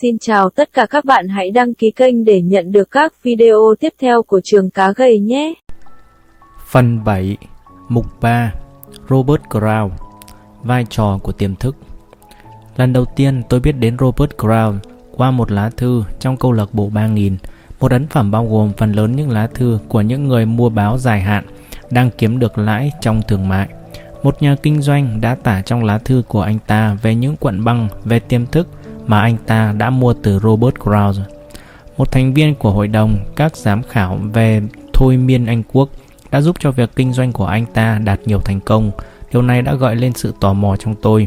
Xin chào tất cả các bạn, hãy đăng ký kênh để nhận được các video tiếp theo của trường cá gầy nhé. Phần 7 Mục 3 Robert Crown Vai trò của tiềm thức Lần đầu tiên tôi biết đến Robert Crown qua một lá thư trong câu lạc bộ 3000 một ấn phẩm bao gồm phần lớn những lá thư của những người mua báo dài hạn, đang kiếm được lãi trong thương mại. Một nhà kinh doanh đã tả trong lá thư của anh ta về những quận băng về tiềm thức mà anh ta đã mua từ Robert Krause, một thành viên của hội đồng các giám khảo về thôi miên Anh Quốc đã giúp cho việc kinh doanh của anh ta đạt nhiều thành công. Điều này đã gợi lên sự tò mò trong tôi.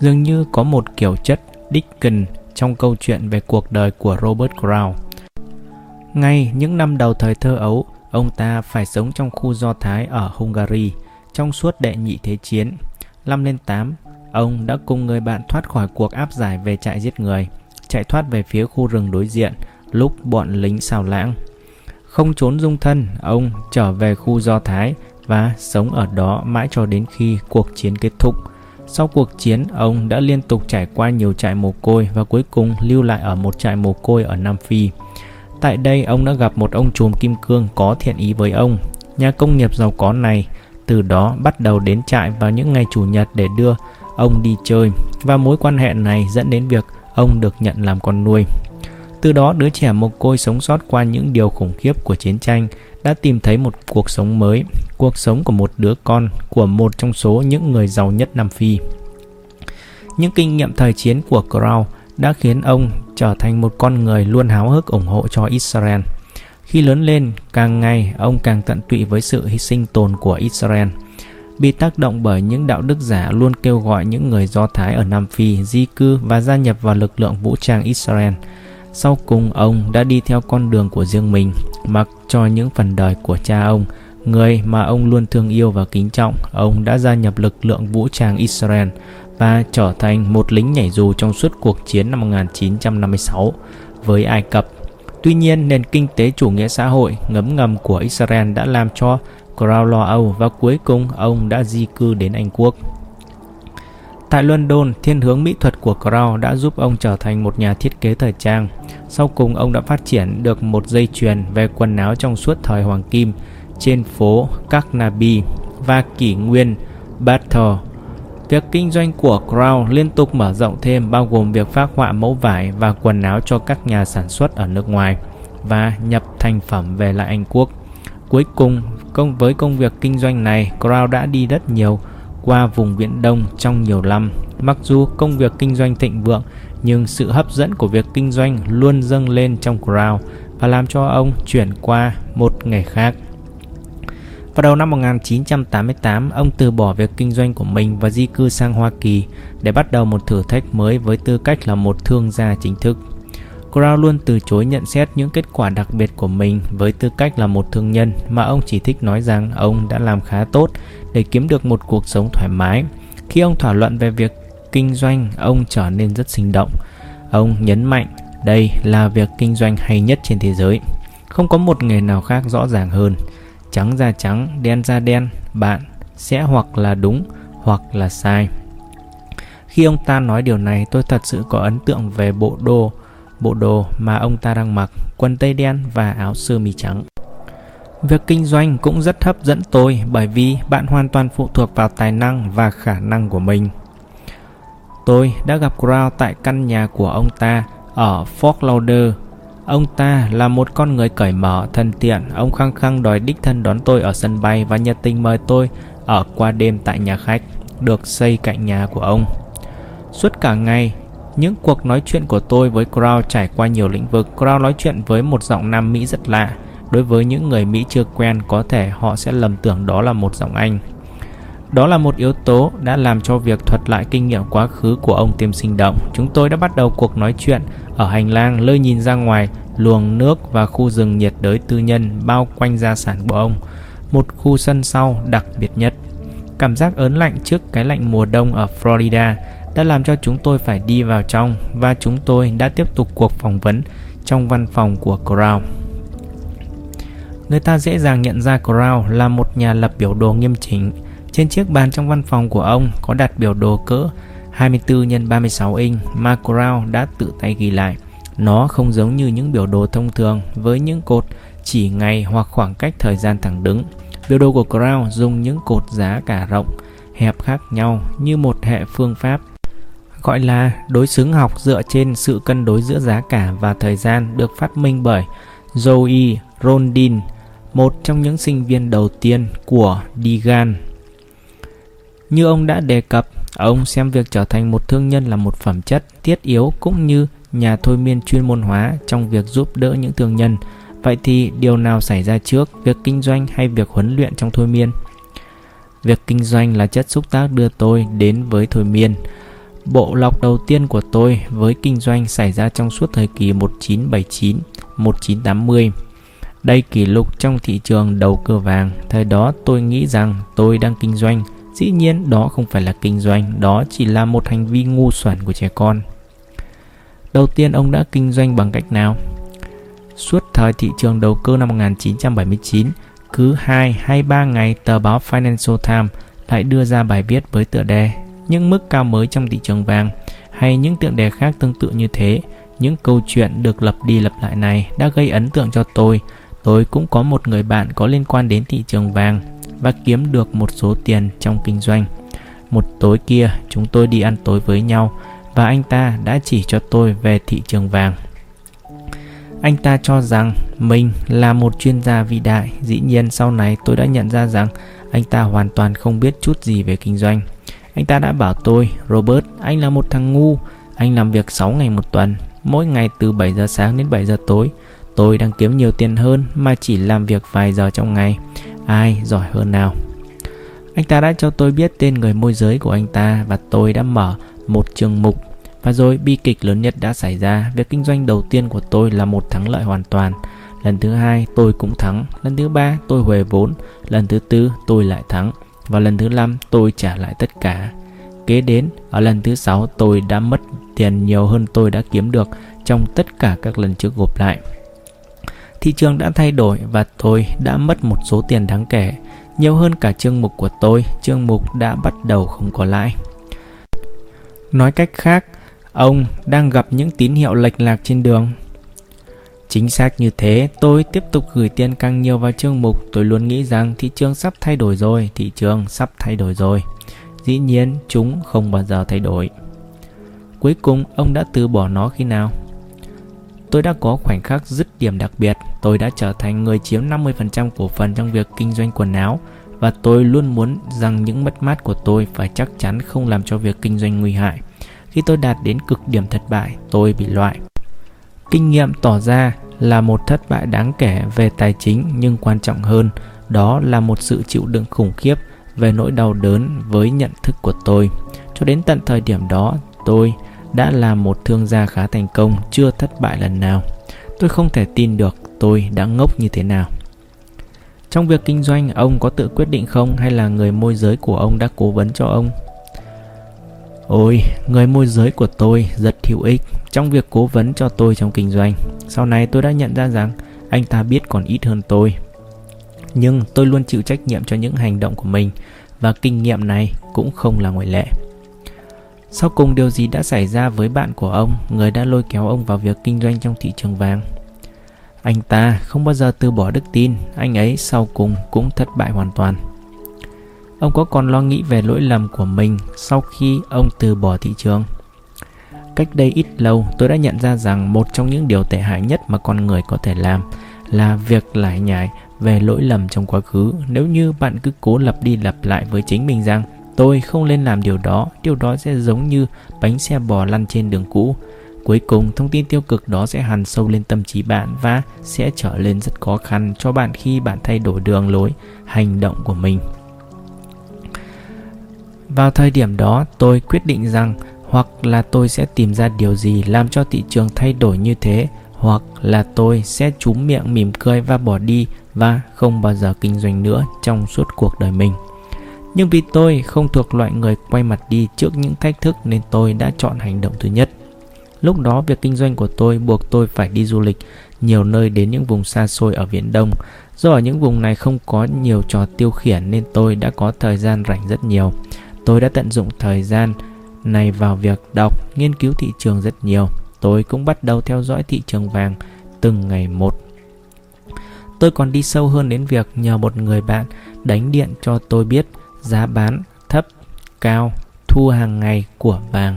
Dường như có một kiểu chất Dickens trong câu chuyện về cuộc đời của Robert Crown. Ngay những năm đầu thời thơ ấu, ông ta phải sống trong khu Do Thái ở Hungary trong suốt đệ nhị thế chiến. Năm lên 8, ông đã cùng người bạn thoát khỏi cuộc áp giải về trại giết người, chạy thoát về phía khu rừng đối diện lúc bọn lính xào lãng. Không trốn dung thân, ông trở về khu Do Thái và sống ở đó mãi cho đến khi cuộc chiến kết thúc. Sau cuộc chiến, ông đã liên tục trải qua nhiều trại mồ côi và cuối cùng lưu lại ở một trại mồ côi ở Nam Phi. Tại đây, ông đã gặp một ông trùm kim cương có thiện ý với ông. Nhà công nghiệp giàu có này từ đó bắt đầu đến trại vào những ngày chủ nhật để đưa ông đi chơi và mối quan hệ này dẫn đến việc ông được nhận làm con nuôi. Từ đó đứa trẻ mồ côi sống sót qua những điều khủng khiếp của chiến tranh đã tìm thấy một cuộc sống mới, cuộc sống của một đứa con của một trong số những người giàu nhất Nam Phi. Những kinh nghiệm thời chiến của Crow đã khiến ông trở thành một con người luôn háo hức ủng hộ cho Israel. Khi lớn lên, càng ngày ông càng tận tụy với sự hy sinh tồn của Israel. Bị tác động bởi những đạo đức giả luôn kêu gọi những người Do Thái ở Nam Phi di cư và gia nhập vào lực lượng vũ trang Israel. Sau cùng ông đã đi theo con đường của riêng mình, mặc cho những phần đời của cha ông, người mà ông luôn thương yêu và kính trọng, ông đã gia nhập lực lượng vũ trang Israel và trở thành một lính nhảy dù trong suốt cuộc chiến năm 1956 với Ai Cập. Tuy nhiên, nền kinh tế chủ nghĩa xã hội ngấm ngầm của Israel đã làm cho Crow lo âu và cuối cùng ông đã di cư đến Anh Quốc. Tại London, thiên hướng mỹ thuật của Crow đã giúp ông trở thành một nhà thiết kế thời trang. Sau cùng, ông đã phát triển được một dây chuyền về quần áo trong suốt thời Hoàng Kim trên phố Carnaby và kỷ nguyên Battle Việc kinh doanh của Crow liên tục mở rộng thêm bao gồm việc phát họa mẫu vải và quần áo cho các nhà sản xuất ở nước ngoài và nhập thành phẩm về lại Anh Quốc. Cuối cùng, công với công việc kinh doanh này, Crow đã đi rất nhiều qua vùng Viễn Đông trong nhiều năm. Mặc dù công việc kinh doanh thịnh vượng, nhưng sự hấp dẫn của việc kinh doanh luôn dâng lên trong Crow và làm cho ông chuyển qua một nghề khác. Vào đầu năm 1988, ông từ bỏ việc kinh doanh của mình và di cư sang Hoa Kỳ để bắt đầu một thử thách mới với tư cách là một thương gia chính thức. Crow luôn từ chối nhận xét những kết quả đặc biệt của mình với tư cách là một thương nhân mà ông chỉ thích nói rằng ông đã làm khá tốt để kiếm được một cuộc sống thoải mái. Khi ông thảo luận về việc kinh doanh, ông trở nên rất sinh động. Ông nhấn mạnh đây là việc kinh doanh hay nhất trên thế giới. Không có một nghề nào khác rõ ràng hơn trắng da trắng, đen da đen, bạn sẽ hoặc là đúng hoặc là sai. Khi ông ta nói điều này, tôi thật sự có ấn tượng về bộ đồ, bộ đồ mà ông ta đang mặc, quần tây đen và áo sơ mi trắng. Việc kinh doanh cũng rất hấp dẫn tôi bởi vì bạn hoàn toàn phụ thuộc vào tài năng và khả năng của mình. Tôi đã gặp Crow tại căn nhà của ông ta ở Fort Lauderdale Ông ta là một con người cởi mở, thân thiện. Ông khăng khăng đòi đích thân đón tôi ở sân bay và nhiệt tình mời tôi ở qua đêm tại nhà khách được xây cạnh nhà của ông. Suốt cả ngày, những cuộc nói chuyện của tôi với Crow trải qua nhiều lĩnh vực. Crow nói chuyện với một giọng Nam Mỹ rất lạ. Đối với những người Mỹ chưa quen, có thể họ sẽ lầm tưởng đó là một giọng Anh. Đó là một yếu tố đã làm cho việc thuật lại kinh nghiệm quá khứ của ông thêm sinh động. Chúng tôi đã bắt đầu cuộc nói chuyện ở hành lang lơi nhìn ra ngoài luồng nước và khu rừng nhiệt đới tư nhân bao quanh gia sản của ông. Một khu sân sau đặc biệt nhất. Cảm giác ớn lạnh trước cái lạnh mùa đông ở Florida đã làm cho chúng tôi phải đi vào trong và chúng tôi đã tiếp tục cuộc phỏng vấn trong văn phòng của Crown. Người ta dễ dàng nhận ra Crow là một nhà lập biểu đồ nghiêm chỉnh. Trên chiếc bàn trong văn phòng của ông có đặt biểu đồ cỡ 24 x 36 inch mà Crown đã tự tay ghi lại. Nó không giống như những biểu đồ thông thường với những cột chỉ ngày hoặc khoảng cách thời gian thẳng đứng. Biểu đồ của Crown dùng những cột giá cả rộng, hẹp khác nhau như một hệ phương pháp gọi là đối xứng học dựa trên sự cân đối giữa giá cả và thời gian được phát minh bởi Joey Rondin, một trong những sinh viên đầu tiên của Digan. Như ông đã đề cập, ông xem việc trở thành một thương nhân là một phẩm chất thiết yếu cũng như nhà thôi miên chuyên môn hóa trong việc giúp đỡ những thương nhân. Vậy thì điều nào xảy ra trước, việc kinh doanh hay việc huấn luyện trong thôi miên? Việc kinh doanh là chất xúc tác đưa tôi đến với thôi miên. Bộ lọc đầu tiên của tôi với kinh doanh xảy ra trong suốt thời kỳ 1979-1980. Đây kỷ lục trong thị trường đầu cơ vàng. Thời đó tôi nghĩ rằng tôi đang kinh doanh. Dĩ nhiên đó không phải là kinh doanh, đó chỉ là một hành vi ngu xuẩn của trẻ con. Đầu tiên ông đã kinh doanh bằng cách nào? Suốt thời thị trường đầu cơ năm 1979, cứ 2 hay 3 ngày tờ báo Financial Times lại đưa ra bài viết với tựa đề những mức cao mới trong thị trường vàng hay những tượng đề khác tương tự như thế. Những câu chuyện được lặp đi lặp lại này đã gây ấn tượng cho tôi. Tôi cũng có một người bạn có liên quan đến thị trường vàng và kiếm được một số tiền trong kinh doanh. Một tối kia, chúng tôi đi ăn tối với nhau và anh ta đã chỉ cho tôi về thị trường vàng. Anh ta cho rằng mình là một chuyên gia vĩ đại. Dĩ nhiên sau này tôi đã nhận ra rằng anh ta hoàn toàn không biết chút gì về kinh doanh. Anh ta đã bảo tôi, Robert, anh là một thằng ngu. Anh làm việc 6 ngày một tuần, mỗi ngày từ 7 giờ sáng đến 7 giờ tối. Tôi đang kiếm nhiều tiền hơn mà chỉ làm việc vài giờ trong ngày. Ai giỏi hơn nào? Anh ta đã cho tôi biết tên người môi giới của anh ta và tôi đã mở một trường mục. Và rồi bi kịch lớn nhất đã xảy ra. Việc kinh doanh đầu tiên của tôi là một thắng lợi hoàn toàn. Lần thứ hai tôi cũng thắng. Lần thứ ba tôi huề vốn. Lần thứ tư tôi lại thắng và lần thứ năm tôi trả lại tất cả. Kế đến, ở lần thứ sáu tôi đã mất tiền nhiều hơn tôi đã kiếm được trong tất cả các lần trước gộp lại. Thị trường đã thay đổi và tôi đã mất một số tiền đáng kể, nhiều hơn cả chương mục của tôi, chương mục đã bắt đầu không có lãi. Nói cách khác, ông đang gặp những tín hiệu lệch lạc trên đường Chính xác như thế, tôi tiếp tục gửi tiền càng nhiều vào chương mục. Tôi luôn nghĩ rằng thị trường sắp thay đổi rồi, thị trường sắp thay đổi rồi. Dĩ nhiên, chúng không bao giờ thay đổi. Cuối cùng, ông đã từ bỏ nó khi nào? Tôi đã có khoảnh khắc dứt điểm đặc biệt. Tôi đã trở thành người chiếm 50% cổ phần trong việc kinh doanh quần áo và tôi luôn muốn rằng những mất mát của tôi phải chắc chắn không làm cho việc kinh doanh nguy hại. Khi tôi đạt đến cực điểm thất bại, tôi bị loại. Kinh nghiệm tỏ ra là một thất bại đáng kể về tài chính nhưng quan trọng hơn đó là một sự chịu đựng khủng khiếp về nỗi đau đớn với nhận thức của tôi. Cho đến tận thời điểm đó, tôi đã là một thương gia khá thành công, chưa thất bại lần nào. Tôi không thể tin được tôi đã ngốc như thế nào. Trong việc kinh doanh, ông có tự quyết định không hay là người môi giới của ông đã cố vấn cho ông? Ôi, người môi giới của tôi rất hữu ích trong việc cố vấn cho tôi trong kinh doanh. Sau này tôi đã nhận ra rằng anh ta biết còn ít hơn tôi. Nhưng tôi luôn chịu trách nhiệm cho những hành động của mình và kinh nghiệm này cũng không là ngoại lệ. Sau cùng điều gì đã xảy ra với bạn của ông, người đã lôi kéo ông vào việc kinh doanh trong thị trường vàng? Anh ta không bao giờ từ bỏ đức tin, anh ấy sau cùng cũng thất bại hoàn toàn. Ông có còn lo nghĩ về lỗi lầm của mình sau khi ông từ bỏ thị trường? Cách đây ít lâu, tôi đã nhận ra rằng một trong những điều tệ hại nhất mà con người có thể làm là việc lải nhải về lỗi lầm trong quá khứ. Nếu như bạn cứ cố lặp đi lặp lại với chính mình rằng tôi không nên làm điều đó, điều đó sẽ giống như bánh xe bò lăn trên đường cũ. Cuối cùng, thông tin tiêu cực đó sẽ hằn sâu lên tâm trí bạn và sẽ trở lên rất khó khăn cho bạn khi bạn thay đổi đường lối hành động của mình. Vào thời điểm đó, tôi quyết định rằng hoặc là tôi sẽ tìm ra điều gì làm cho thị trường thay đổi như thế, hoặc là tôi sẽ trúm miệng mỉm cười và bỏ đi và không bao giờ kinh doanh nữa trong suốt cuộc đời mình. Nhưng vì tôi không thuộc loại người quay mặt đi trước những thách thức nên tôi đã chọn hành động thứ nhất. Lúc đó việc kinh doanh của tôi buộc tôi phải đi du lịch nhiều nơi đến những vùng xa xôi ở Viễn Đông. Do ở những vùng này không có nhiều trò tiêu khiển nên tôi đã có thời gian rảnh rất nhiều. Tôi đã tận dụng thời gian này vào việc đọc, nghiên cứu thị trường rất nhiều. Tôi cũng bắt đầu theo dõi thị trường vàng từng ngày một. Tôi còn đi sâu hơn đến việc nhờ một người bạn đánh điện cho tôi biết giá bán thấp, cao, thu hàng ngày của vàng.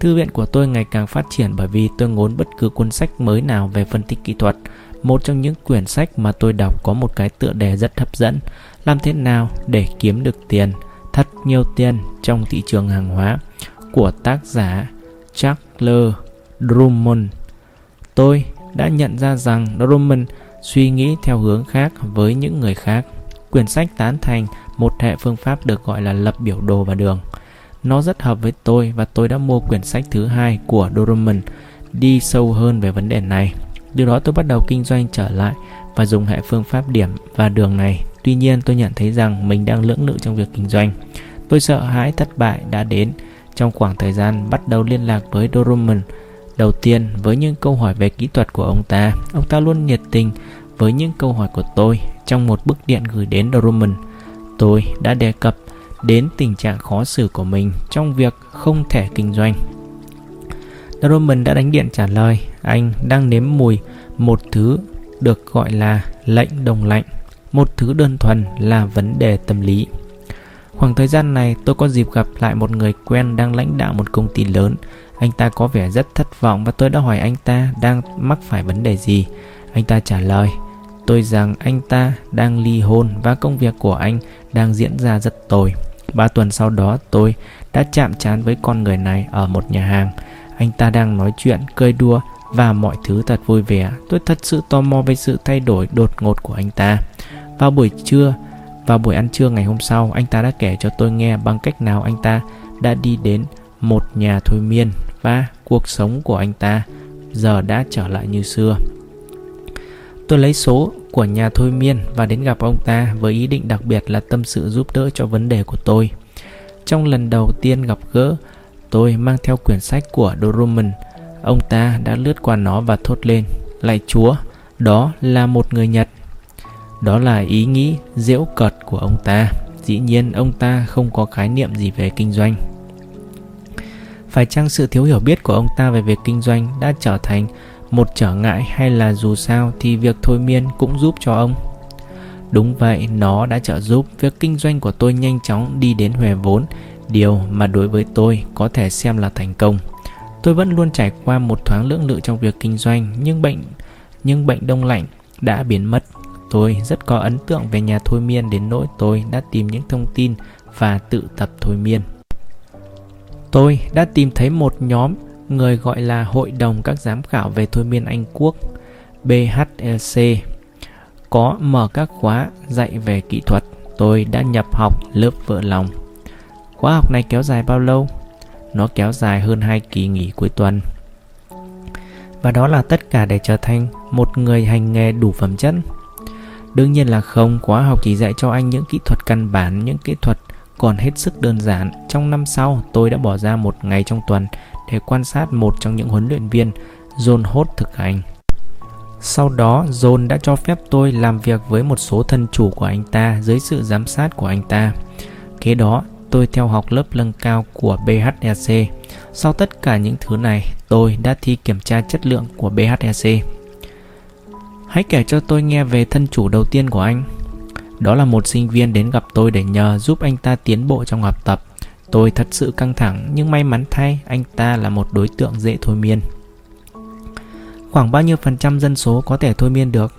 Thư viện của tôi ngày càng phát triển bởi vì tôi ngốn bất cứ cuốn sách mới nào về phân tích kỹ thuật. Một trong những quyển sách mà tôi đọc có một cái tựa đề rất hấp dẫn. Làm thế nào để kiếm được tiền, thật nhiều tiền trong thị trường hàng hóa của tác giả Charles Drummond. Tôi đã nhận ra rằng Drummond suy nghĩ theo hướng khác với những người khác. Quyển sách tán thành một hệ phương pháp được gọi là lập biểu đồ và đường. Nó rất hợp với tôi và tôi đã mua quyển sách thứ hai của Drummond đi sâu hơn về vấn đề này. Từ đó tôi bắt đầu kinh doanh trở lại và dùng hệ phương pháp điểm và đường này. Tuy nhiên tôi nhận thấy rằng mình đang lưỡng lự trong việc kinh doanh. Tôi sợ hãi thất bại đã đến trong khoảng thời gian bắt đầu liên lạc với Drummond Đầu tiên, với những câu hỏi về kỹ thuật của ông ta, ông ta luôn nhiệt tình với những câu hỏi của tôi trong một bức điện gửi đến Drummond. Tôi đã đề cập đến tình trạng khó xử của mình trong việc không thể kinh doanh. Drummond đã đánh điện trả lời, anh đang nếm mùi một thứ được gọi là lệnh đồng lạnh, một thứ đơn thuần là vấn đề tâm lý. Khoảng thời gian này tôi có dịp gặp lại một người quen đang lãnh đạo một công ty lớn anh ta có vẻ rất thất vọng và tôi đã hỏi anh ta đang mắc phải vấn đề gì. Anh ta trả lời, tôi rằng anh ta đang ly hôn và công việc của anh đang diễn ra rất tồi. Ba tuần sau đó tôi đã chạm trán với con người này ở một nhà hàng. Anh ta đang nói chuyện, cười đùa và mọi thứ thật vui vẻ. Tôi thật sự tò mò về sự thay đổi đột ngột của anh ta. Vào buổi trưa, vào buổi ăn trưa ngày hôm sau, anh ta đã kể cho tôi nghe bằng cách nào anh ta đã đi đến một nhà thôi miên và cuộc sống của anh ta giờ đã trở lại như xưa. Tôi lấy số của nhà thôi miên và đến gặp ông ta với ý định đặc biệt là tâm sự giúp đỡ cho vấn đề của tôi. Trong lần đầu tiên gặp gỡ, tôi mang theo quyển sách của Doruman. Ông ta đã lướt qua nó và thốt lên, Lạy Chúa, đó là một người Nhật. Đó là ý nghĩ diễu cợt của ông ta. Dĩ nhiên ông ta không có khái niệm gì về kinh doanh. Phải chăng sự thiếu hiểu biết của ông ta về việc kinh doanh đã trở thành một trở ngại hay là dù sao thì việc thôi miên cũng giúp cho ông? Đúng vậy, nó đã trợ giúp việc kinh doanh của tôi nhanh chóng đi đến huề vốn, điều mà đối với tôi có thể xem là thành công. Tôi vẫn luôn trải qua một thoáng lưỡng lự trong việc kinh doanh, nhưng bệnh nhưng bệnh đông lạnh đã biến mất. Tôi, rất có ấn tượng về nhà thôi miên đến nỗi tôi đã tìm những thông tin và tự tập thôi miên. Tôi đã tìm thấy một nhóm người gọi là Hội đồng các giám khảo về thôi miên Anh Quốc BHLC có mở các khóa dạy về kỹ thuật. Tôi đã nhập học lớp vợ lòng. Khóa học này kéo dài bao lâu? Nó kéo dài hơn 2 kỳ nghỉ cuối tuần. Và đó là tất cả để trở thành một người hành nghề đủ phẩm chất. Đương nhiên là không, khóa học chỉ dạy cho anh những kỹ thuật căn bản, những kỹ thuật còn hết sức đơn giản. Trong năm sau, tôi đã bỏ ra một ngày trong tuần để quan sát một trong những huấn luyện viên, John Hốt thực hành. Sau đó, John đã cho phép tôi làm việc với một số thân chủ của anh ta dưới sự giám sát của anh ta. Kế đó, tôi theo học lớp nâng cao của BHEC. Sau tất cả những thứ này, tôi đã thi kiểm tra chất lượng của BHEC. Hãy kể cho tôi nghe về thân chủ đầu tiên của anh. Đó là một sinh viên đến gặp tôi để nhờ giúp anh ta tiến bộ trong học tập. Tôi thật sự căng thẳng nhưng may mắn thay anh ta là một đối tượng dễ thôi miên. Khoảng bao nhiêu phần trăm dân số có thể thôi miên được?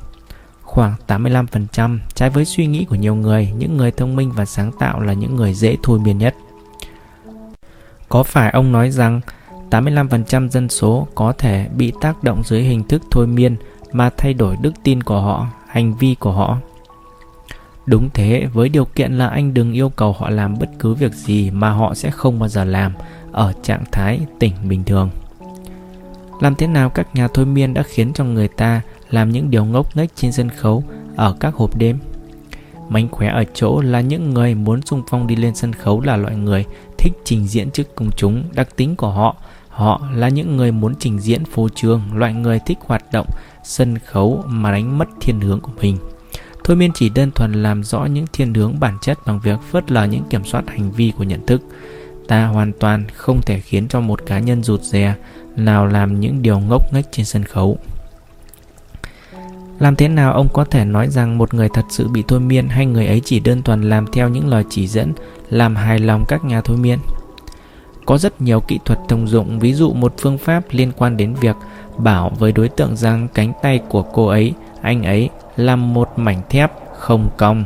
Khoảng 85% trái với suy nghĩ của nhiều người, những người thông minh và sáng tạo là những người dễ thôi miên nhất. Có phải ông nói rằng 85% dân số có thể bị tác động dưới hình thức thôi miên mà thay đổi đức tin của họ, hành vi của họ Đúng thế, với điều kiện là anh đừng yêu cầu họ làm bất cứ việc gì mà họ sẽ không bao giờ làm ở trạng thái tỉnh bình thường. Làm thế nào các nhà thôi miên đã khiến cho người ta làm những điều ngốc nghếch trên sân khấu ở các hộp đêm? Mánh khóe ở chỗ là những người muốn xung phong đi lên sân khấu là loại người thích trình diễn trước công chúng, đặc tính của họ. Họ là những người muốn trình diễn phô trương, loại người thích hoạt động sân khấu mà đánh mất thiên hướng của mình. Thôi miên chỉ đơn thuần làm rõ những thiên hướng bản chất bằng việc phớt lờ những kiểm soát hành vi của nhận thức. ta hoàn toàn không thể khiến cho một cá nhân rụt rè nào làm những điều ngốc nghếch trên sân khấu. Làm thế nào ông có thể nói rằng một người thật sự bị thôi miên hay người ấy chỉ đơn thuần làm theo những lời chỉ dẫn làm hài lòng các nhà thôi miên? Có rất nhiều kỹ thuật thông dụng, ví dụ một phương pháp liên quan đến việc bảo với đối tượng rằng cánh tay của cô ấy, anh ấy là một mảnh thép không cong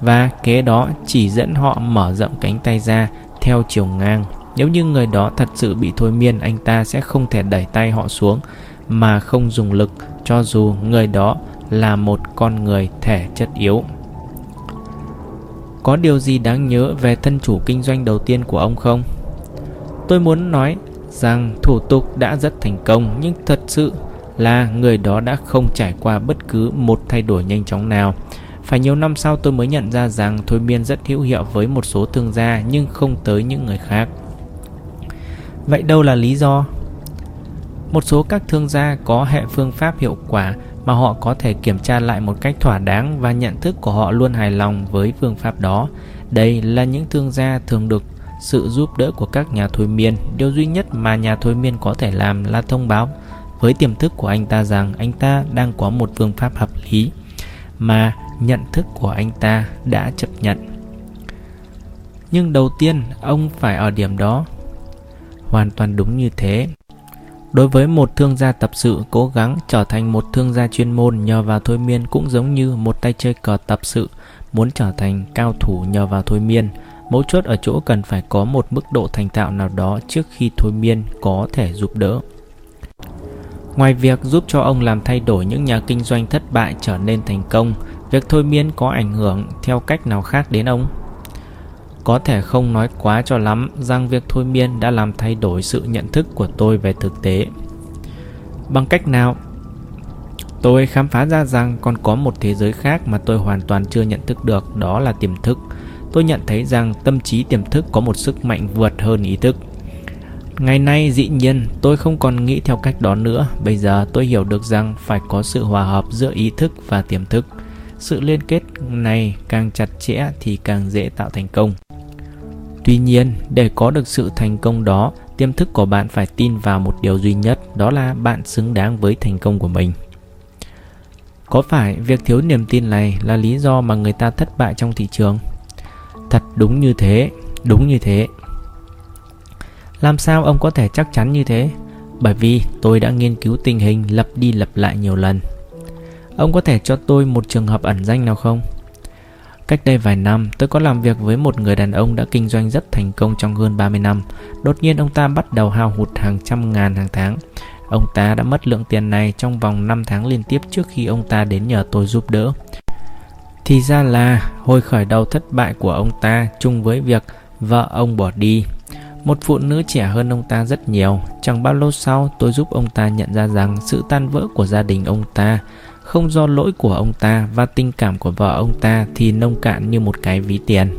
và kế đó chỉ dẫn họ mở rộng cánh tay ra theo chiều ngang. Nếu như người đó thật sự bị thôi miên, anh ta sẽ không thể đẩy tay họ xuống mà không dùng lực cho dù người đó là một con người thể chất yếu. Có điều gì đáng nhớ về thân chủ kinh doanh đầu tiên của ông không? Tôi muốn nói rằng thủ tục đã rất thành công, nhưng thật sự là người đó đã không trải qua bất cứ một thay đổi nhanh chóng nào. Phải nhiều năm sau tôi mới nhận ra rằng thôi miên rất hữu hiệu với một số thương gia, nhưng không tới những người khác. Vậy đâu là lý do? Một số các thương gia có hệ phương pháp hiệu quả mà họ có thể kiểm tra lại một cách thỏa đáng và nhận thức của họ luôn hài lòng với phương pháp đó. Đây là những thương gia thường được sự giúp đỡ của các nhà thôi miên. Điều duy nhất mà nhà thôi miên có thể làm là thông báo với tiềm thức của anh ta rằng anh ta đang có một phương pháp hợp lý, mà nhận thức của anh ta đã chấp nhận. Nhưng đầu tiên, ông phải ở điểm đó. Hoàn toàn đúng như thế. Đối với một thương gia tập sự cố gắng trở thành một thương gia chuyên môn nhờ vào thôi miên cũng giống như một tay chơi cờ tập sự muốn trở thành cao thủ nhờ vào thôi miên. Mấu chốt ở chỗ cần phải có một mức độ thành thạo nào đó trước khi thôi miên có thể giúp đỡ. Ngoài việc giúp cho ông làm thay đổi những nhà kinh doanh thất bại trở nên thành công, việc thôi miên có ảnh hưởng theo cách nào khác đến ông? Có thể không nói quá cho lắm rằng việc thôi miên đã làm thay đổi sự nhận thức của tôi về thực tế. Bằng cách nào? Tôi khám phá ra rằng còn có một thế giới khác mà tôi hoàn toàn chưa nhận thức được, đó là tiềm thức. Tôi nhận thấy rằng tâm trí tiềm thức có một sức mạnh vượt hơn ý thức. Ngày nay dĩ nhiên tôi không còn nghĩ theo cách đó nữa Bây giờ tôi hiểu được rằng phải có sự hòa hợp giữa ý thức và tiềm thức Sự liên kết này càng chặt chẽ thì càng dễ tạo thành công Tuy nhiên, để có được sự thành công đó, tiềm thức của bạn phải tin vào một điều duy nhất, đó là bạn xứng đáng với thành công của mình. Có phải việc thiếu niềm tin này là lý do mà người ta thất bại trong thị trường? Thật đúng như thế, đúng như thế. Làm sao ông có thể chắc chắn như thế? Bởi vì tôi đã nghiên cứu tình hình lặp đi lặp lại nhiều lần. Ông có thể cho tôi một trường hợp ẩn danh nào không? Cách đây vài năm, tôi có làm việc với một người đàn ông đã kinh doanh rất thành công trong hơn 30 năm. Đột nhiên ông ta bắt đầu hao hụt hàng trăm ngàn hàng tháng. Ông ta đã mất lượng tiền này trong vòng 5 tháng liên tiếp trước khi ông ta đến nhờ tôi giúp đỡ. Thì ra là hồi khởi đầu thất bại của ông ta chung với việc vợ ông bỏ đi. Một phụ nữ trẻ hơn ông ta rất nhiều. Chẳng bao lâu sau tôi giúp ông ta nhận ra rằng sự tan vỡ của gia đình ông ta không do lỗi của ông ta và tình cảm của vợ ông ta thì nông cạn như một cái ví tiền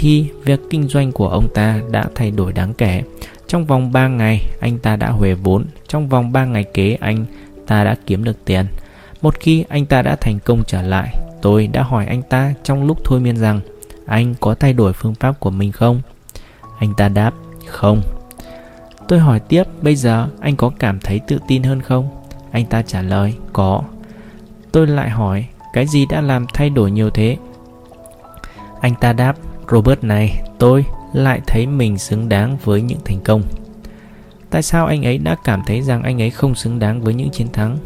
thì việc kinh doanh của ông ta đã thay đổi đáng kể. Trong vòng 3 ngày, anh ta đã huề vốn. Trong vòng 3 ngày kế, anh ta đã kiếm được tiền. Một khi anh ta đã thành công trở lại, tôi đã hỏi anh ta trong lúc thôi miên rằng anh có thay đổi phương pháp của mình không? Anh ta đáp, không. Tôi hỏi tiếp, bây giờ anh có cảm thấy tự tin hơn không? Anh ta trả lời, có. Tôi lại hỏi Cái gì đã làm thay đổi nhiều thế Anh ta đáp Robert này tôi lại thấy mình xứng đáng với những thành công Tại sao anh ấy đã cảm thấy rằng anh ấy không xứng đáng với những chiến thắng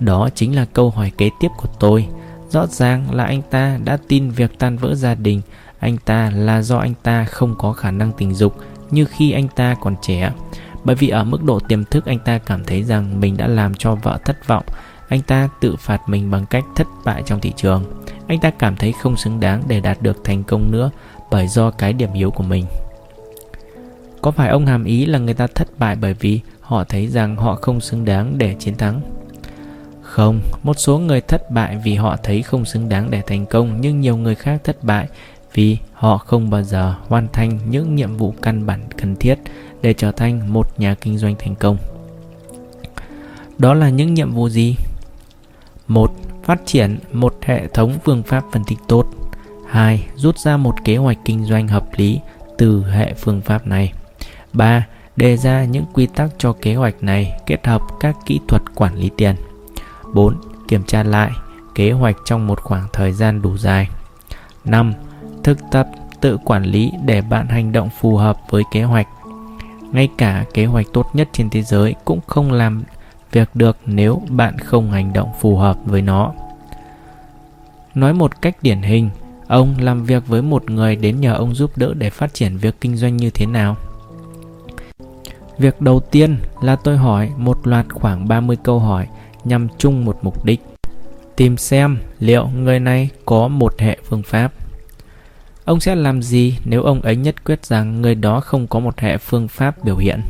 Đó chính là câu hỏi kế tiếp của tôi Rõ ràng là anh ta đã tin việc tan vỡ gia đình. Anh ta là do anh ta không có khả năng tình dục như khi anh ta còn trẻ. Bởi vì ở mức độ tiềm thức anh ta cảm thấy rằng mình đã làm cho vợ thất vọng. Anh ta tự phạt mình bằng cách thất bại trong thị trường. Anh ta cảm thấy không xứng đáng để đạt được thành công nữa bởi do cái điểm yếu của mình. Có phải ông hàm ý là người ta thất bại bởi vì họ thấy rằng họ không xứng đáng để chiến thắng? Không một số người thất bại vì họ thấy không xứng đáng để thành công, nhưng nhiều người khác thất bại vì họ không bao giờ hoàn thành những nhiệm vụ căn bản cần thiết để trở thành một nhà kinh doanh thành công đó là những nhiệm vụ gì một, Phát triển một hệ thống phương pháp phân tích tốt 2. Rút ra một kế hoạch kinh doanh hợp lý từ hệ phương pháp này. 3. Đề ra những quy tắc cho kế hoạch này kết hợp các kỹ thuật quản lý tiền. 4. Kiểm tra lại kế hoạch trong một khoảng thời gian đủ dài. 5. Thực tập tự quản lý để bạn hành động phù hợp với kế hoạch. Ngay cả kế hoạch tốt nhất trên thế giới cũng không làm việc được nếu bạn không hành động phù hợp với nó. Nói một cách điển hình, ông làm việc với một người đến nhờ ông giúp đỡ để phát triển việc kinh doanh như thế nào. Việc đầu tiên là tôi hỏi một loạt khoảng 30 câu hỏi nhằm chung một mục đích. Tìm xem liệu người này có một hệ phương pháp. Ông sẽ làm gì nếu ông ấy nhất quyết rằng người đó không có một hệ phương pháp biểu hiện?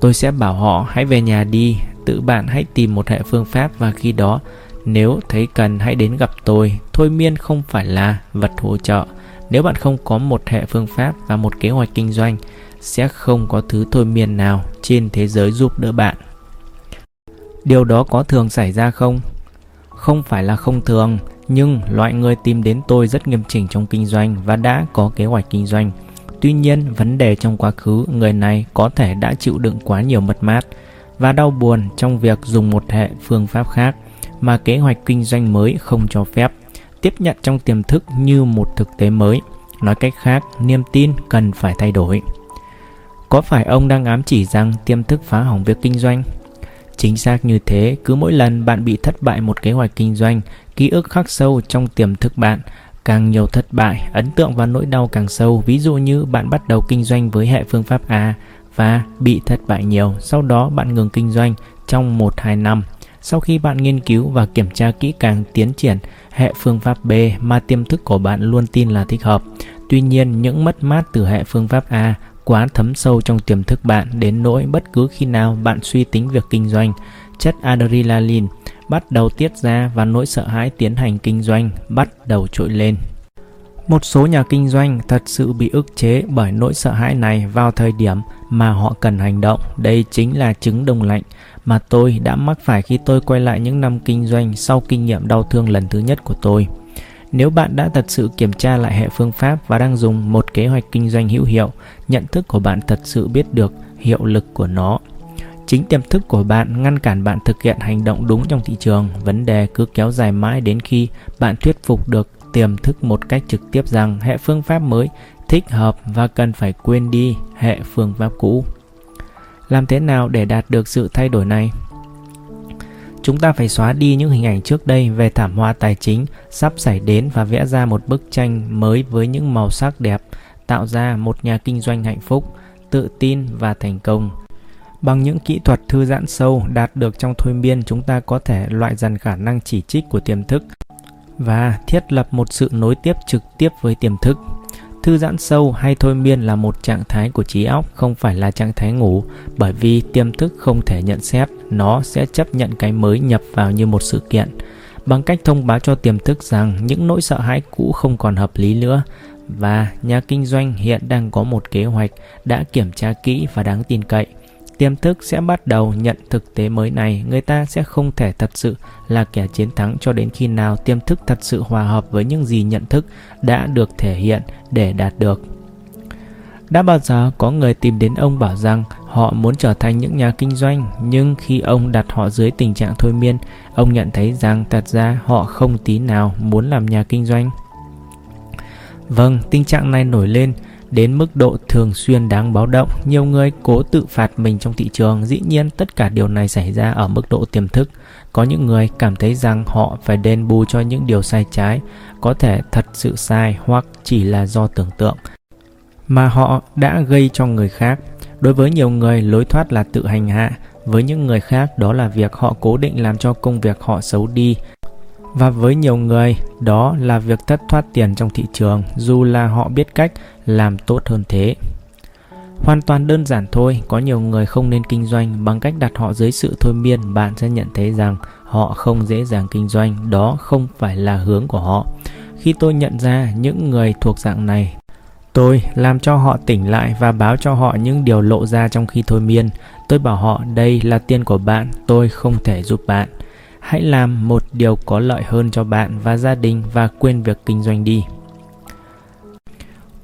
Tôi sẽ bảo họ hãy về nhà đi, tự bạn hãy tìm một hệ phương pháp và khi đó nếu thấy cần hãy đến gặp tôi. Thôi miên không phải là vật hỗ trợ. Nếu bạn không có một hệ phương pháp và một kế hoạch kinh doanh, sẽ không có thứ thôi miên nào trên thế giới giúp đỡ bạn. Điều đó có thường xảy ra không? Không phải là không thường, nhưng loại người tìm đến tôi rất nghiêm chỉnh trong kinh doanh và đã có kế hoạch kinh doanh. Tuy nhiên, vấn đề trong quá khứ, người này có thể đã chịu đựng quá nhiều mất mát và đau buồn trong việc dùng một hệ phương pháp khác mà kế hoạch kinh doanh mới không cho phép, tiếp nhận trong tiềm thức như một thực tế mới. Nói cách khác, niềm tin cần phải thay đổi. Có phải ông đang ám chỉ rằng tiềm thức phá hỏng việc kinh doanh? Chính xác như thế, cứ mỗi lần bạn bị thất bại một kế hoạch kinh doanh, ký ức khắc sâu trong tiềm thức bạn. Càng nhiều thất bại, ấn tượng và nỗi đau càng sâu. Ví dụ như bạn bắt đầu kinh doanh với hệ phương pháp A và bị thất bại nhiều, sau đó bạn ngừng kinh doanh trong 1-2 năm. Sau khi bạn nghiên cứu và kiểm tra kỹ càng tiến triển hệ phương pháp B mà tiềm thức của bạn luôn tin là thích hợp. Tuy nhiên, những mất mát từ hệ phương pháp A quá thấm sâu trong tiềm thức bạn đến nỗi bất cứ khi nào bạn suy tính việc kinh doanh, chất adrenaline bắt đầu tiết ra và nỗi sợ hãi tiến hành kinh doanh bắt đầu trỗi lên. Một số nhà kinh doanh thật sự bị ức chế bởi nỗi sợ hãi này vào thời điểm mà họ cần hành động. Đây chính là chứng đông lạnh mà tôi đã mắc phải khi tôi quay lại những năm kinh doanh sau kinh nghiệm đau thương lần thứ nhất của tôi. Nếu bạn đã thật sự kiểm tra lại hệ phương pháp và đang dùng một kế hoạch kinh doanh hữu hiệu, nhận thức của bạn thật sự biết được hiệu lực của nó. Chính tiềm thức của bạn ngăn cản bạn thực hiện hành động đúng trong thị trường, vấn đề cứ kéo dài mãi đến khi bạn thuyết phục được tiềm thức một cách trực tiếp rằng hệ phương pháp mới thích hợp và cần phải quên đi hệ phương pháp cũ. Làm thế nào để đạt được sự thay đổi này? Chúng ta phải xóa đi những hình ảnh trước đây về thảm họa tài chính sắp xảy đến và vẽ ra một bức tranh mới với những màu sắc đẹp, tạo ra một nhà kinh doanh hạnh phúc, tự tin và thành công. Bằng những kỹ thuật thư giãn sâu đạt được trong thôi miên, chúng ta có thể loại dần khả năng chỉ trích của tiềm thức và thiết lập một sự nối tiếp trực tiếp với tiềm thức. Thư giãn sâu hay thôi miên là một trạng thái của trí óc, không phải là trạng thái ngủ, bởi vì tiềm thức không thể nhận xét, nó sẽ chấp nhận cái mới nhập vào như một sự kiện. Bằng cách thông báo cho tiềm thức rằng những nỗi sợ hãi cũ không còn hợp lý nữa, và nhà kinh doanh hiện đang có một kế hoạch đã kiểm tra kỹ và đáng tin cậy tiềm thức sẽ bắt đầu nhận thực tế mới này. Người ta sẽ không thể thật sự là kẻ chiến thắng cho đến khi nào tiềm thức thật sự hòa hợp với những gì nhận thức đã được thể hiện để đạt được. Đã bao giờ có người tìm đến ông bảo rằng họ muốn trở thành những nhà kinh doanh, nhưng khi ông đặt họ dưới tình trạng thôi miên, ông nhận thấy rằng thật ra họ không tí nào muốn làm nhà kinh doanh? Vâng tình trạng này nổi lên đến mức độ thường xuyên đáng báo động. Nhiều người cố tự phạt mình trong thị trường, dĩ nhiên tất cả điều này xảy ra ở mức độ tiềm thức. Có những người cảm thấy rằng họ phải đền bù cho những điều sai trái, có thể thật sự sai hoặc chỉ là do tưởng tượng mà họ đã gây cho người khác. Đối với nhiều người, lối thoát là tự hành hạ. Với những người khác, đó là việc họ cố định làm cho công việc họ xấu đi và với nhiều người, đó là việc thất thoát tiền trong thị trường, dù là họ biết cách làm tốt hơn thế. Hoàn toàn đơn giản thôi, có nhiều người không nên kinh doanh bằng cách đặt họ dưới sự thôi miên, bạn sẽ nhận thấy rằng họ không dễ dàng kinh doanh, đó không phải là hướng của họ. Khi tôi nhận ra những người thuộc dạng này, tôi làm cho họ tỉnh lại và báo cho họ những điều lộ ra trong khi thôi miên. Tôi bảo họ, đây là tiền của bạn, tôi không thể giúp bạn hãy làm một điều có lợi hơn cho bạn và gia đình và quên việc kinh doanh đi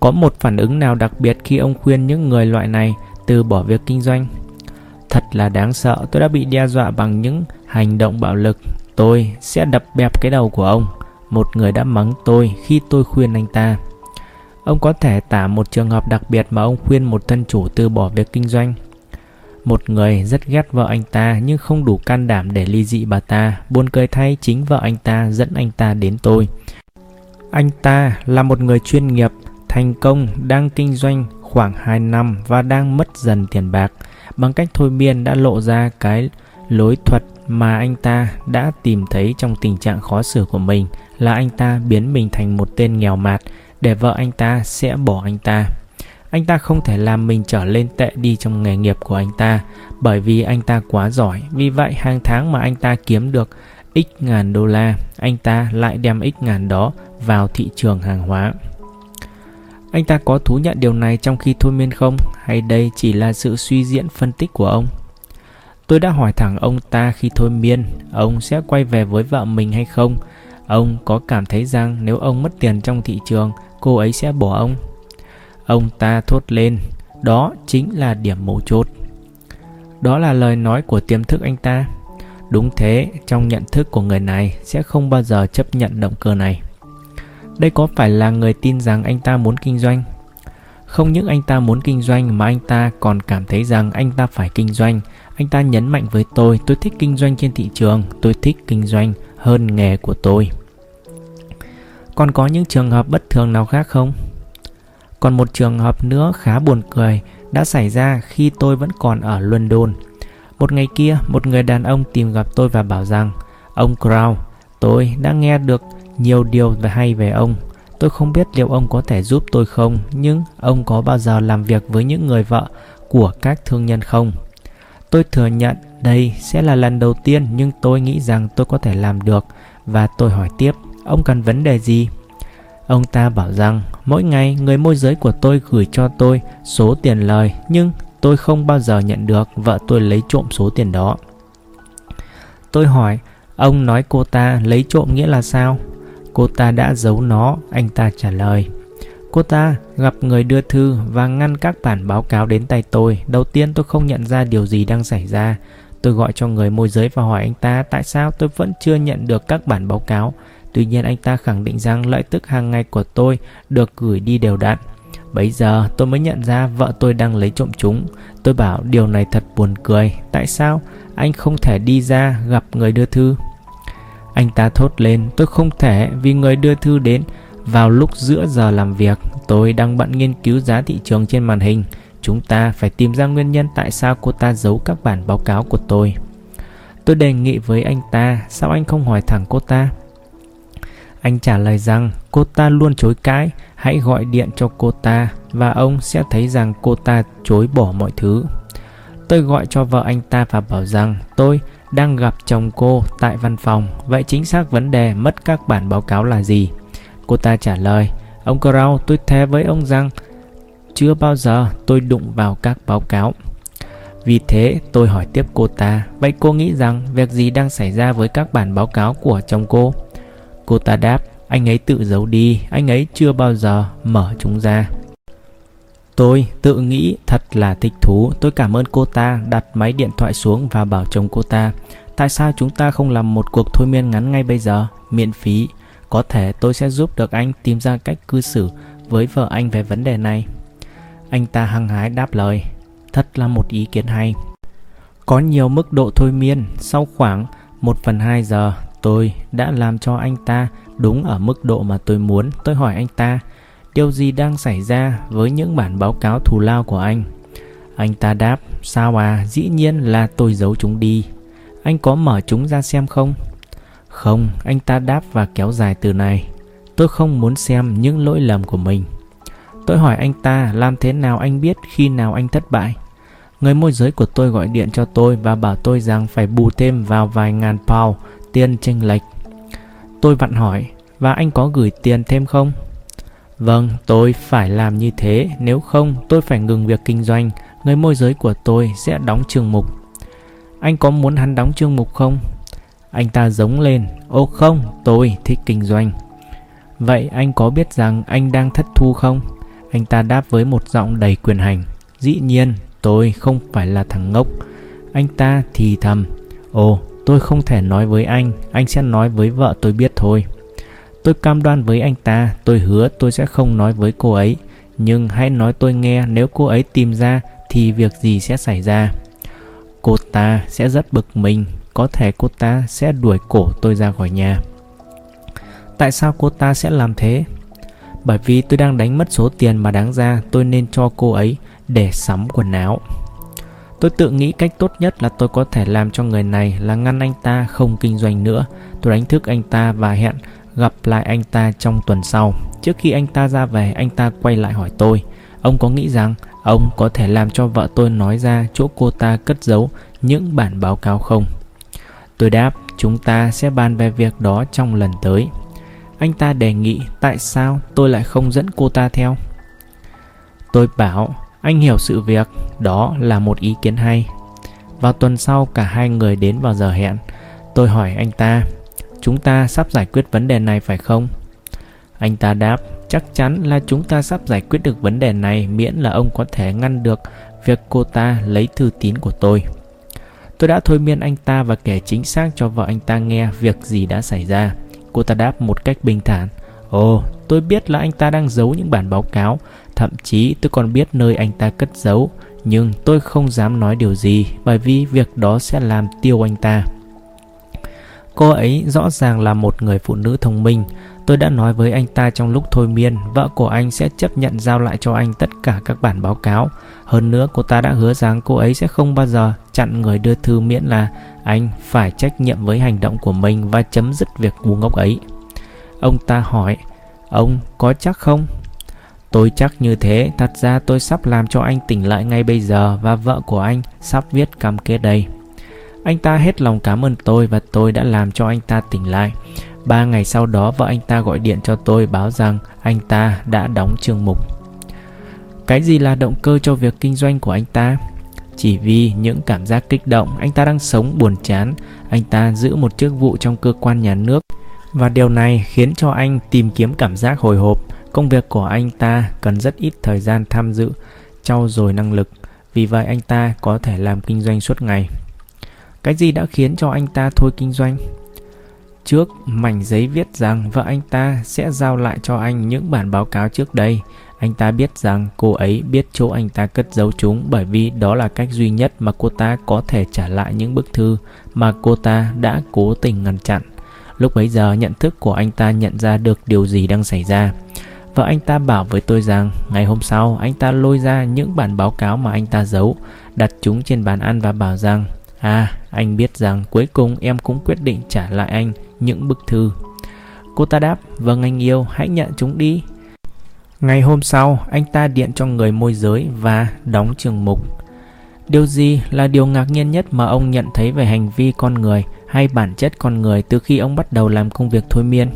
Có một phản ứng nào đặc biệt khi ông khuyên những người loại này từ bỏ việc kinh doanh? Thật là đáng sợ, tôi đã bị đe dọa bằng những hành động bạo lực. Tôi sẽ đập bẹp cái đầu của ông. Một người đã mắng tôi khi tôi khuyên anh ta. Ông có thể tả một trường hợp đặc biệt mà ông khuyên một thân chủ từ bỏ việc kinh doanh. Một người rất ghét vợ anh ta nhưng không đủ can đảm để ly dị bà ta. Buồn cười thay chính vợ anh ta dẫn anh ta đến tôi. Anh ta là một người chuyên nghiệp, thành công, đang kinh doanh khoảng 2 năm và đang mất dần tiền bạc. Bằng cách thôi miên đã lộ ra cái lối thuật mà anh ta đã tìm thấy trong tình trạng khó xử của mình là anh ta biến mình thành một tên nghèo mạt để vợ anh ta sẽ bỏ anh ta. Anh ta không thể làm mình trở lên tệ đi trong nghề nghiệp của anh ta bởi vì anh ta quá giỏi. Vì vậy hàng tháng mà anh ta kiếm được x ngàn đô la, anh ta lại đem x ngàn đó vào thị trường hàng hóa. Anh ta có thú nhận điều này trong khi thôi miên không? Hay đây chỉ là sự suy diễn phân tích của ông? Tôi đã hỏi thẳng ông ta khi thôi miên, ông sẽ quay về với vợ mình hay không? Ông có cảm thấy rằng nếu ông mất tiền trong thị trường, cô ấy sẽ bỏ ông? Ông ta thốt lên, đó chính là điểm mấu chốt. Đó là lời nói của tiềm thức anh ta. Đúng thế, trong nhận thức của người này sẽ không bao giờ chấp nhận động cơ này. Đây có phải là người tin rằng anh ta muốn kinh doanh? Không những anh ta muốn kinh doanh mà anh ta còn cảm thấy rằng anh ta phải kinh doanh. Anh ta nhấn mạnh với tôi, tôi thích kinh doanh trên thị trường, tôi thích kinh doanh hơn nghề của tôi. Còn có những trường hợp bất thường nào khác không? Còn một trường hợp nữa khá buồn cười đã xảy ra khi tôi vẫn còn ở London. Một ngày kia, một người đàn ông tìm gặp tôi và bảo rằng Ông Crow, tôi đã nghe được nhiều điều về hay về ông. Tôi không biết liệu ông có thể giúp tôi không, nhưng ông có bao giờ làm việc với những người vợ của các thương nhân không? Tôi thừa nhận đây sẽ là lần đầu tiên nhưng tôi nghĩ rằng tôi có thể làm được và tôi hỏi tiếp, ông cần vấn đề gì? Ông ta bảo rằng mỗi ngày người môi giới của tôi gửi cho tôi số tiền lời nhưng tôi không bao giờ nhận được vợ tôi lấy trộm số tiền đó. Tôi hỏi, ông nói cô ta lấy trộm nghĩa là sao? Cô ta đã giấu nó, anh ta trả lời. Cô ta gặp người đưa thư và ngăn các bản báo cáo đến tay tôi. Đầu tiên tôi không nhận ra điều gì đang xảy ra. Tôi gọi cho người môi giới và hỏi anh ta tại sao tôi vẫn chưa nhận được các bản báo cáo. Tuy nhiên anh ta khẳng định rằng lợi tức hàng ngày của tôi được gửi đi đều đặn. bây giờ tôi mới nhận ra vợ tôi đang lấy trộm chúng. Tôi bảo điều này thật buồn cười. Tại sao anh không thể đi ra gặp người đưa thư? Anh ta thốt lên, tôi không thể vì người đưa thư đến vào lúc giữa giờ làm việc. Tôi đang bận nghiên cứu giá thị trường trên màn hình. Chúng ta phải tìm ra nguyên nhân tại sao cô ta giấu các bản báo cáo của tôi. Tôi đề nghị với anh ta, sao anh không hỏi thẳng cô ta? Anh trả lời rằng cô ta luôn chối cãi, hãy gọi điện cho cô ta và ông sẽ thấy rằng cô ta chối bỏ mọi thứ. Tôi gọi cho vợ anh ta và bảo rằng tôi đang gặp chồng cô tại văn phòng. Vậy chính xác vấn đề mất các bản báo cáo là gì? Cô ta trả lời, ông Crow tôi thề với ông rằng chưa bao giờ tôi đụng vào các báo cáo. Vì thế tôi hỏi tiếp cô ta, vậy cô nghĩ rằng việc gì đang xảy ra với các bản báo cáo của chồng cô? Cô ta đáp, anh ấy tự giấu đi, anh ấy chưa bao giờ mở chúng ra. Tôi tự nghĩ thật là thích thú, tôi cảm ơn cô ta đặt máy điện thoại xuống và bảo chồng cô ta. Tại sao chúng ta không làm một cuộc thôi miên ngắn ngay bây giờ, miễn phí. Có thể tôi sẽ giúp được anh tìm ra cách cư xử với vợ anh về vấn đề này. Anh ta hăng hái đáp lời Thật là một ý kiến hay. Có nhiều mức độ thôi miên Sau khoảng 1 phần 2 giờ Tôi đã làm cho anh ta đúng ở mức độ mà tôi muốn Tôi hỏi anh ta Điều gì đang xảy ra với những bản báo cáo thù lao của anh? Anh ta đáp, sao à, dĩ nhiên là tôi giấu chúng đi. Anh có mở chúng ra xem không? Không, anh ta đáp và kéo dài từ này. Tôi không muốn xem những lỗi lầm của mình. Tôi hỏi anh ta làm thế nào anh biết khi nào anh thất bại. Người môi giới của tôi gọi điện cho tôi và bảo tôi rằng phải bù thêm vào vài ngàn pound tiền chênh lệch. Tôi vặn hỏi, và anh có gửi tiền thêm không? Vâng, tôi phải làm như thế, nếu không tôi phải ngừng việc kinh doanh, người môi giới của tôi sẽ đóng chương mục. Anh có muốn hắn đóng chương mục không? Anh ta giống lên, ô không, tôi thích kinh doanh. Vậy anh có biết rằng anh đang thất thu không? Anh ta đáp với một giọng đầy quyền hành. Dĩ nhiên, tôi không phải là thằng ngốc. Anh ta thì thầm. Ồ, tôi không thể nói với anh, anh sẽ nói với vợ tôi biết thôi. Tôi cam đoan với anh ta, tôi hứa tôi sẽ không nói với cô ấy. Nhưng hãy nói tôi nghe nếu cô ấy tìm ra thì việc gì sẽ xảy ra. Cô ta sẽ rất bực mình, có thể cô ta sẽ đuổi cổ tôi ra khỏi nhà. Tại sao cô ta sẽ làm thế? Bởi vì tôi đang đánh mất số tiền mà đáng ra tôi nên cho cô ấy để sắm quần áo. Tôi tự nghĩ cách tốt nhất là tôi có thể làm cho người này là ngăn anh ta không kinh doanh nữa. Tôi đánh thức anh ta và hẹn gặp lại anh ta trong tuần sau. Trước khi anh ta ra về, anh ta quay lại hỏi tôi. Ông có nghĩ rằng ông có thể làm cho vợ tôi nói ra chỗ cô ta cất giấu những bản báo cáo không? Tôi đáp, chúng ta sẽ bàn về việc đó trong lần tới. Anh ta đề nghị tại sao tôi lại không dẫn cô ta theo. Tôi bảo, anh hiểu sự việc, đó là một ý kiến hay. Vào tuần sau cả hai người đến vào giờ hẹn. Tôi hỏi anh ta, chúng ta sắp giải quyết vấn đề này phải không? Anh ta đáp, chắc chắn là chúng ta sắp giải quyết được vấn đề này miễn là ông có thể ngăn được việc cô ta lấy thư tín của tôi. Tôi đã thôi miên anh ta và kể chính xác cho vợ anh ta nghe việc gì đã xảy ra. Cô ta đáp một cách bình thản. Ồ, tôi biết là anh ta đang giấu những bản báo cáo. Thậm chí tôi còn biết nơi anh ta cất giấu. Nhưng tôi không dám nói điều gì bởi vì việc đó sẽ làm tiêu anh ta. Cô ấy rõ ràng là một người phụ nữ thông minh. Tôi đã nói với anh ta trong lúc thôi miên, vợ của anh sẽ chấp nhận giao lại cho anh tất cả các bản báo cáo. Hơn nữa, cô ta đã hứa rằng cô ấy sẽ không bao giờ chặn người đưa thư miễn là anh phải trách nhiệm với hành động của mình và chấm dứt việc ngu ngốc ấy. Ông ta hỏi, ông có chắc không? Tôi chắc như thế, thật ra tôi sắp làm cho anh tỉnh lại ngay bây giờ và vợ của anh sắp viết cam kết đây. Anh ta hết lòng cảm ơn tôi và tôi đã làm cho anh ta tỉnh lại. Ba ngày sau đó vợ anh ta gọi điện cho tôi báo rằng anh ta đã đóng chương mục. Cái gì là động cơ cho việc kinh doanh của anh ta? Chỉ vì những cảm giác kích động, anh ta đang sống buồn chán, anh ta giữ một chức vụ trong cơ quan nhà nước và điều này khiến cho anh tìm kiếm cảm giác hồi hộp. Công việc của anh ta cần rất ít thời gian tham dự, trau dồi năng lực, vì vậy anh ta có thể làm kinh doanh suốt ngày. Cái gì đã khiến cho anh ta thôi kinh doanh? Trước mảnh giấy viết rằng vợ anh ta sẽ giao lại cho anh những bản báo cáo trước đây. Anh ta biết rằng cô ấy biết chỗ anh ta cất giấu chúng bởi vì đó là cách duy nhất mà cô ta có thể trả lại những bức thư mà cô ta đã cố tình ngăn chặn. Lúc bấy giờ nhận thức của anh ta nhận ra được điều gì đang xảy ra. Vợ anh ta bảo với tôi rằng ngày hôm sau anh ta lôi ra những bản báo cáo mà anh ta giấu, đặt chúng trên bàn ăn và bảo rằng À, anh biết rằng cuối cùng em cũng quyết định trả lại anh những bức thư. Cô ta đáp, vâng anh yêu, hãy nhận chúng đi. Ngày hôm sau, anh ta điện cho người môi giới và đóng trường mục. Điều gì là điều ngạc nhiên nhất mà ông nhận thấy về hành vi con người hay bản chất con người từ khi ông bắt đầu làm công việc thôi miên?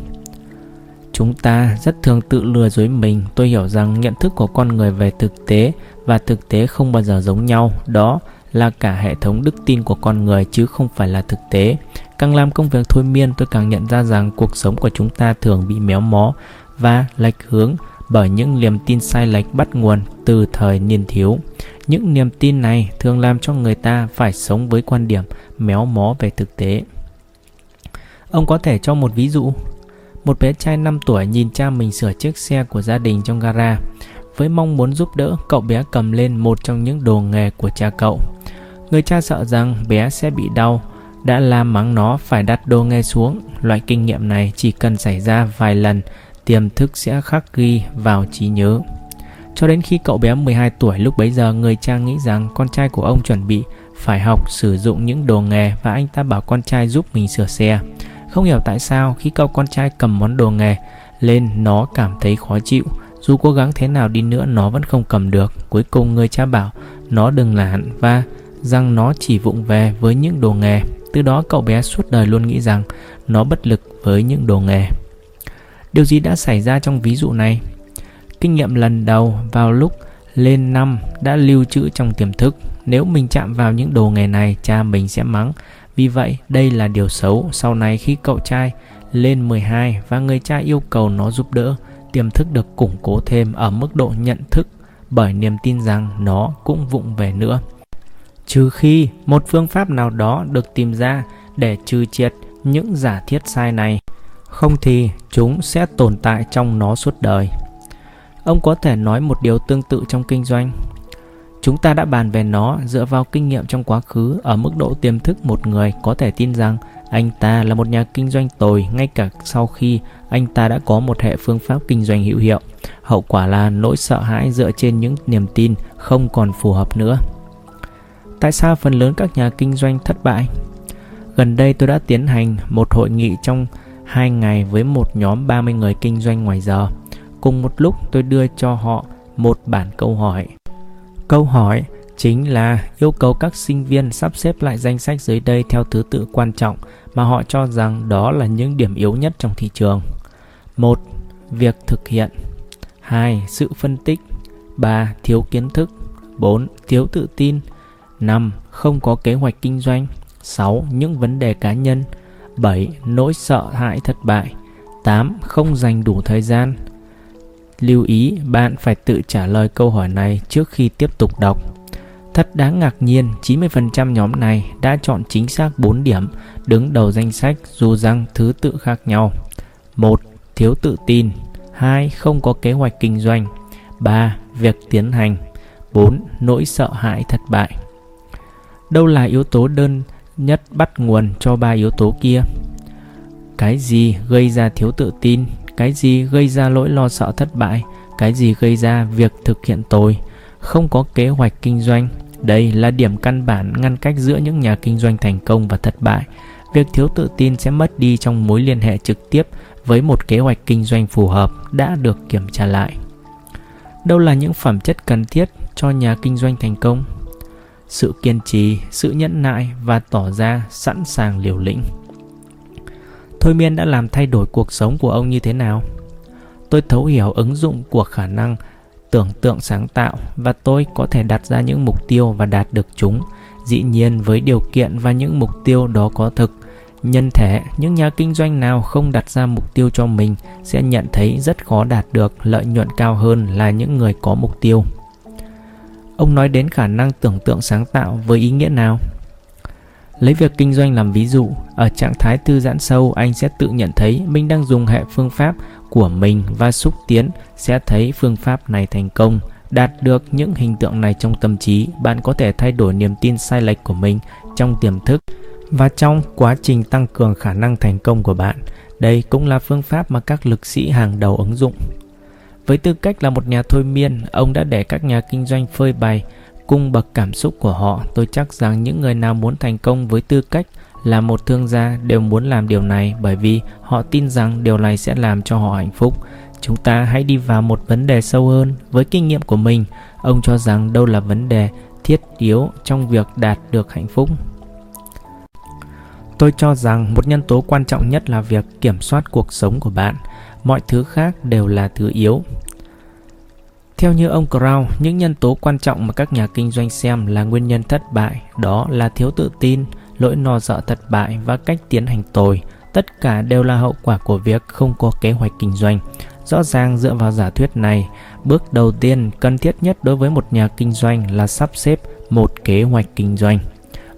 Chúng ta rất thường tự lừa dối mình. Tôi hiểu rằng nhận thức của con người về thực tế và thực tế không bao giờ giống nhau. Đó là cả hệ thống đức tin của con người chứ không phải là thực tế. Càng làm công việc thôi miên, tôi càng nhận ra rằng cuộc sống của chúng ta thường bị méo mó và lệch hướng bởi những niềm tin sai lệch bắt nguồn từ thời niên thiếu. Những niềm tin này thường làm cho người ta phải sống với quan điểm méo mó về thực tế. Ông có thể cho một ví dụ. Một bé trai 5 tuổi nhìn cha mình sửa chiếc xe của gia đình trong gara. Với mong muốn giúp đỡ, cậu bé cầm lên một trong những đồ nghề của cha cậu. Người cha sợ rằng bé sẽ bị đau, đã làm mắng nó phải đặt đồ nghề xuống. Loại kinh nghiệm này chỉ cần xảy ra vài lần, tiềm thức sẽ khắc ghi vào trí nhớ. Cho đến khi cậu bé 12 tuổi lúc bấy giờ, người cha nghĩ rằng con trai của ông chuẩn bị phải học sử dụng những đồ nghề và anh ta bảo con trai giúp mình sửa xe. Không hiểu tại sao khi cậu con trai cầm món đồ nghề lên, nó cảm thấy khó chịu. Dù cố gắng thế nào đi nữa, nó vẫn không cầm được. Cuối cùng người cha bảo, nó đừng lản và rằng nó chỉ vụng về với những đồ nghề. Từ đó cậu bé suốt đời luôn nghĩ rằng nó bất lực với những đồ nghề. Điều gì đã xảy ra trong ví dụ này? Kinh nghiệm lần đầu vào lúc lên năm đã lưu trữ trong tiềm thức. Nếu mình chạm vào những đồ nghề này, cha mình sẽ mắng. Vì vậy, đây là điều xấu. Sau này khi cậu trai lên 12 và người cha yêu cầu nó giúp đỡ, tiềm thức được củng cố thêm ở mức độ nhận thức bởi niềm tin rằng nó cũng vụng về nữa. Trừ khi một phương pháp nào đó được tìm ra để trừ triệt những giả thiết sai này, không thì chúng sẽ tồn tại trong nó suốt đời. Ông có thể nói một điều tương tự trong kinh doanh. Chúng ta đã bàn về nó dựa vào kinh nghiệm trong quá khứ ở mức độ tiềm thức một người có thể tin rằng anh ta là một nhà kinh doanh tồi ngay cả sau khi anh ta đã có một hệ phương pháp kinh doanh hữu hiệu. Hậu quả là nỗi sợ hãi dựa trên những niềm tin không còn phù hợp nữa. Tại sao phần lớn các nhà kinh doanh thất bại? Gần đây tôi đã tiến hành một hội nghị trong 2 ngày với một nhóm 30 người kinh doanh ngoài giờ. Cùng một lúc tôi đưa cho họ một bản câu hỏi. Câu hỏi chính là yêu cầu các sinh viên sắp xếp lại danh sách dưới đây theo thứ tự quan trọng mà họ cho rằng đó là những điểm yếu nhất trong thị trường. 1. Việc thực hiện 2. Sự phân tích 3. Thiếu kiến thức 4. Thiếu tự tin 5. Không có kế hoạch kinh doanh 6. Những vấn đề cá nhân 7. Nỗi sợ hãi thất bại 8. Không dành đủ thời gian Lưu ý bạn phải tự trả lời câu hỏi này trước khi tiếp tục đọc. Thật đáng ngạc nhiên, 90% nhóm này đã chọn chính xác 4 điểm đứng đầu danh sách dù rằng thứ tự khác nhau. 1. Thiếu tự tin 2. Không có kế hoạch kinh doanh 3. Việc tiến hành 4. Nỗi sợ hãi thất bại Đâu là yếu tố đơn nhất bắt nguồn cho ba yếu tố kia? Cái gì gây ra thiếu tự tin? Cái gì gây ra lỗi lo sợ thất bại? Cái gì gây ra việc thực hiện tồi? Không có kế hoạch kinh doanh đây là điểm căn bản ngăn cách giữa những nhà kinh doanh thành công và thất bại. Việc thiếu tự tin sẽ mất đi trong mối liên hệ trực tiếp với một kế hoạch kinh doanh phù hợp đã được kiểm tra lại. Đâu là những phẩm chất cần thiết cho nhà kinh doanh thành công? Sự kiên trì, sự nhẫn nại và tỏ ra sẵn sàng liều lĩnh. Thôi miên đã làm thay đổi cuộc sống của ông như thế nào? Tôi thấu hiểu ứng dụng của khả năng tưởng tượng sáng tạo và tôi có thể đặt ra những mục tiêu và đạt được chúng dĩ nhiên với điều kiện và những mục tiêu đó có thực nhân thể những nhà kinh doanh nào không đặt ra mục tiêu cho mình sẽ nhận thấy rất khó đạt được lợi nhuận cao hơn là những người có mục tiêu ông nói đến khả năng tưởng tượng sáng tạo với ý nghĩa nào? Lấy việc kinh doanh làm ví dụ, ở trạng thái thư giãn sâu, anh sẽ tự nhận thấy mình đang dùng hệ phương pháp của mình và xúc tiến, sẽ thấy phương pháp này thành công, đạt được những hình tượng này trong tâm trí. Bạn có thể thay đổi niềm tin sai lệch của mình trong tiềm thức và trong quá trình tăng cường khả năng thành công của bạn. Đây cũng là phương pháp mà các lực sĩ hàng đầu ứng dụng với tư cách là một nhà thôi miên, ông đã để các nhà kinh doanh phơi bày, cung bậc cảm xúc của họ. Tôi chắc rằng những người nào muốn thành công với tư cách là một thương gia đều muốn làm điều này, bởi vì họ tin rằng điều này sẽ làm cho họ hạnh phúc. Chúng ta hãy đi vào một vấn đề sâu hơn. Với kinh nghiệm của mình, ông cho rằng đâu là vấn đề thiết yếu trong việc đạt được hạnh phúc. Tôi cho rằng một nhân tố quan trọng nhất là việc kiểm soát cuộc sống của bạn mọi thứ khác đều là thứ yếu theo như ông Crow, những nhân tố quan trọng mà các nhà kinh doanh xem là nguyên nhân thất bại đó là thiếu tự tin, lỗi no sợ thất bại và cách tiến hành tồi. Tất cả đều là hậu quả của việc không có kế hoạch kinh doanh. Rõ ràng dựa vào giả thuyết này, bước đầu tiên cần thiết nhất đối với một nhà kinh doanh là sắp xếp một kế hoạch kinh doanh.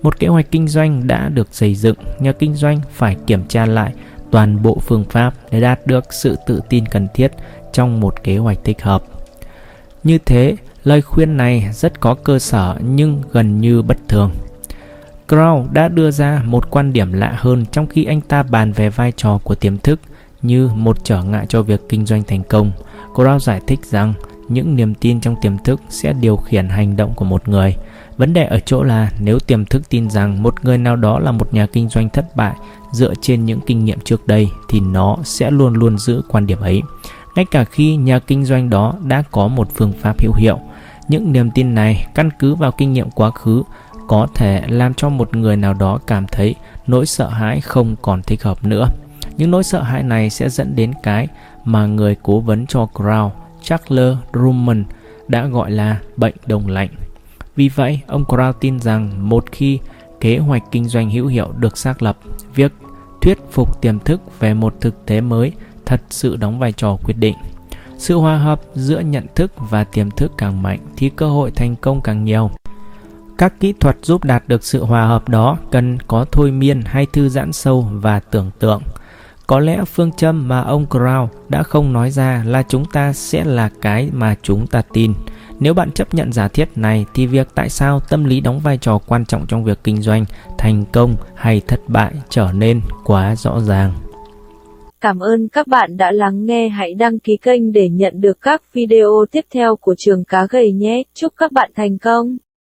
Một kế hoạch kinh doanh đã được xây dựng, nhà kinh doanh phải kiểm tra lại toàn bộ phương pháp để đạt được sự tự tin cần thiết trong một kế hoạch thích hợp. Như thế, lời khuyên này rất có cơ sở nhưng gần như bất thường. Crow đã đưa ra một quan điểm lạ hơn trong khi anh ta bàn về vai trò của tiềm thức như một trở ngại cho việc kinh doanh thành công. Crow giải thích rằng những niềm tin trong tiềm thức sẽ điều khiển hành động của một người. Vấn đề ở chỗ là nếu tiềm thức tin rằng một người nào đó là một nhà kinh doanh thất bại dựa trên những kinh nghiệm trước đây thì nó sẽ luôn luôn giữ quan điểm ấy. Ngay cả khi nhà kinh doanh đó đã có một phương pháp hữu hiệu, những niềm tin này căn cứ vào kinh nghiệm quá khứ có thể làm cho một người nào đó cảm thấy nỗi sợ hãi không còn thích hợp nữa. Những nỗi sợ hãi này sẽ dẫn đến cái mà người cố vấn cho Crow, Charles Drummond đã gọi là bệnh đông lạnh. Vì vậy, ông Crow tin rằng một khi kế hoạch kinh doanh hữu hiệu được xác lập, việc thuyết phục tiềm thức về một thực tế mới thật sự đóng vai trò quyết định. Sự hòa hợp giữa nhận thức và tiềm thức càng mạnh thì cơ hội thành công càng nhiều. Các kỹ thuật giúp đạt được sự hòa hợp đó cần có thôi miên hay thư giãn sâu và tưởng tượng. Có lẽ phương châm mà ông Crow đã không nói ra là chúng ta sẽ là cái mà chúng ta tin. Nếu bạn chấp nhận giả thiết này thì việc tại sao tâm lý đóng vai trò quan trọng trong việc kinh doanh, thành công hay thất bại trở nên quá rõ ràng. Cảm ơn các bạn đã lắng nghe. Hãy đăng ký kênh để nhận được các video tiếp theo của trường cá gầy nhé. Chúc các bạn thành công.